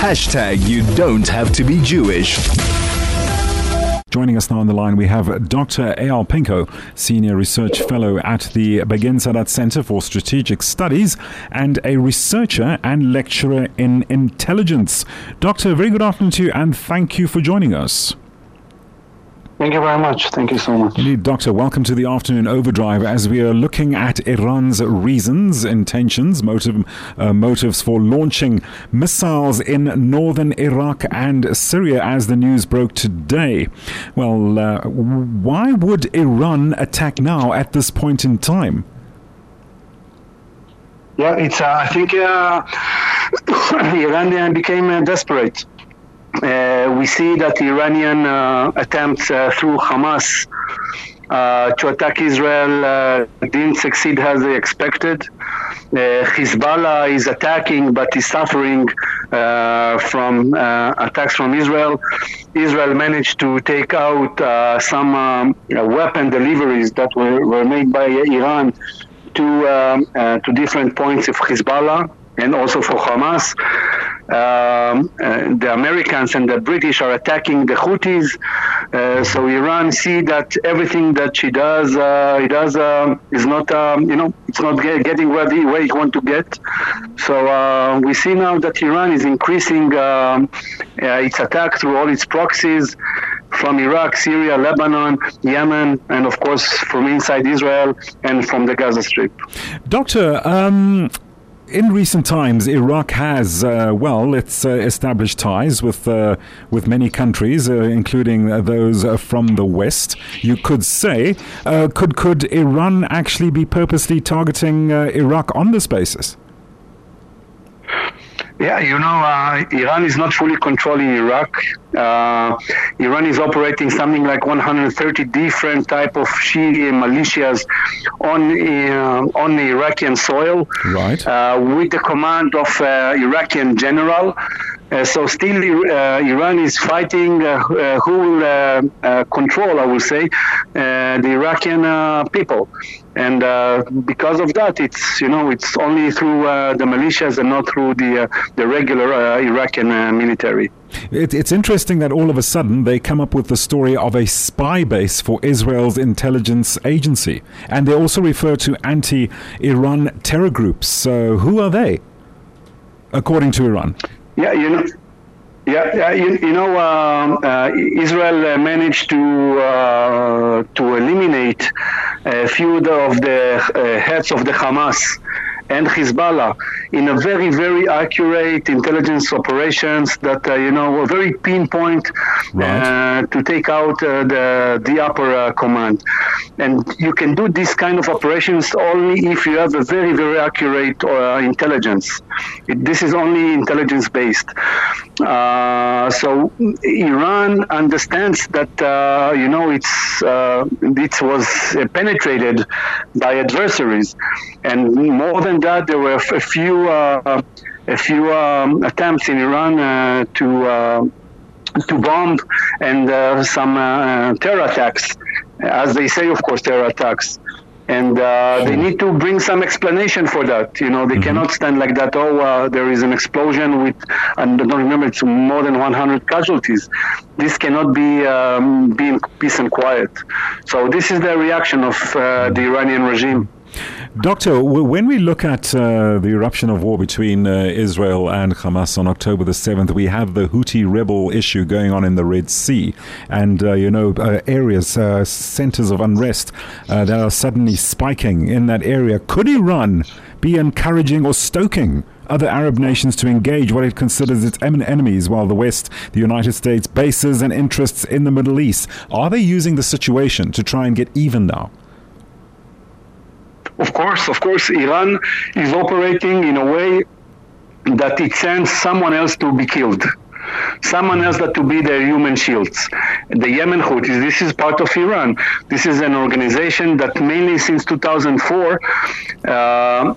Hashtag you don't have to be Jewish. Joining us now on the line, we have Dr. Eyal Pinko, Senior Research Fellow at the Begin Sadat Center for Strategic Studies and a researcher and lecturer in intelligence. Doctor, very good afternoon to you and thank you for joining us. Thank you very much. Thank you so much. Indeed, Doctor. Welcome to the afternoon overdrive as we are looking at Iran's reasons, intentions, motive, uh, motives for launching missiles in northern Iraq and Syria as the news broke today. Well, uh, why would Iran attack now at this point in time? Yeah, it's. Uh, I think uh, Iran became uh, desperate uh, we see that Iranian uh, attempts uh, through Hamas uh, to attack Israel uh, didn't succeed as they expected. Uh, Hezbollah is attacking but is suffering from attacks from Israel. Israel managed to take out some um, weapon deliveries that were, were made by Iran to, um, to different points of Hezbollah and also for Hamas. Um, uh, the Americans and the British are attacking the Houthis. Uh, so Iran see that everything that she does, uh, it does uh, is not, um, you know, it's not get, getting where, the, where it want to get. So uh, we see now that Iran is increasing um, its attack through all its proxies from Iraq, Syria, Lebanon, Yemen, and of course from inside Israel and from the Gaza Strip. Doctor, um in recent times, Iraq has, uh, well, it's uh, established ties with uh, with many countries, uh, including those uh, from the West. You could say, uh, could could Iran actually be purposely targeting Iraq on this basis? Yeah, you know, uh, Iran is not fully controlling Iraq. Uh, Iran is operating something like 130 different type of Shia militias on uh, on the Iraqi soil, right? Uh, with the command of uh, Iraqi general. Uh, so still, Iran is fighting who will control, I will say, the Iraqi people and uh, because of that, it's you know it's only through uh, the militias and not through the uh, the regular uh, Iraqi uh, military. It, it's interesting that all of a sudden they come up with the story of a spy base for Israel's intelligence agency, and they also refer to anti-Iran terror groups. So who are they, according to Iran? Yeah, you know. Yeah, yeah you, you know, um, uh, Israel managed to uh, to eliminate a few of the uh, heads of the Hamas and Hezbollah in a very, very accurate intelligence operations that, uh, you know, were very pinpoint right. uh, to take out uh, the, the upper uh, command. And you can do this kind of operations only if you have a very, very accurate uh, intelligence. It, this is only intelligence based. Uh, so Iran understands that, you know, it's, it was penetrated by adversaries. And more than that, there were a few uh, a few um, attempts in Iran uh, to uh, to bomb and uh, some uh, terror attacks, as they say, of course, terror attacks. And uh, they need to bring some explanation for that. You know, they mm-hmm. cannot stand like that. Oh, there is an explosion with, and I don't remember, it's more than 100 casualties. This cannot be um, be in peace and quiet. So this is the reaction of the Iranian regime. Doctor, when we look at uh, the eruption of war between uh, Israel and Hamas on October the 7th, we have the Houthi rebel issue going on in the Red Sea. And, uh, you know, uh, areas, uh, centers of unrest uh, that are suddenly spiking in that area. Could Iran be encouraging or stoking other Arab nations to engage what it considers its enemies, while the West, the United States, bases and interests in the Middle East. Are they using the situation to try and get even now? Of course, of course, Iran is operating in a way that it sends someone else to be killed. Someone else that to be their human shields. The Yemen Houthis, this is part of Iran. This is an organization that mainly since 2004, uh,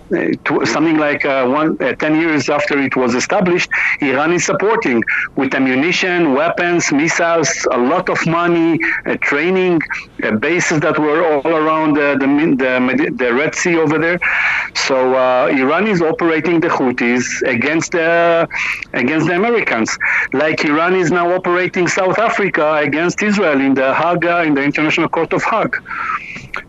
something like uh, one, uh, 10 years after it was established, Iran is supporting with ammunition, weapons, missiles, a lot of money, uh, training, uh, bases that were all around the, the, the Red Sea over there. So uh, Iran is operating the Houthis against the against the Americans, like Iran is now operating South Africa against Israel in the Hague in the International Court of Hague.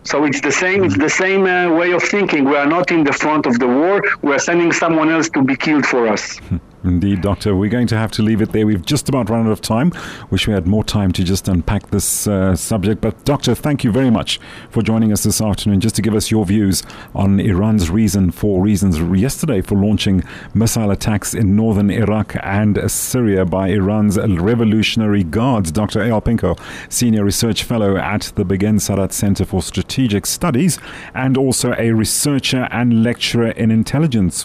So it's the same. It's the same uh, way of thinking. We are not in the front of the war. We are sending someone else to be killed for us. Indeed, Doctor. We're going to have to leave it there. We've just about run out of time. Wish we had more time to just unpack this uh, subject. But, Doctor, thank you very much for joining us this afternoon just to give us your views on Iran's reason for reasons yesterday for launching missile attacks in northern Iraq and Syria by Iran's Revolutionary Guards. Dr. Eyal Pinko, Senior Research Fellow at the Begin Sadat Center for Strategic Studies and also a researcher and lecturer in intelligence.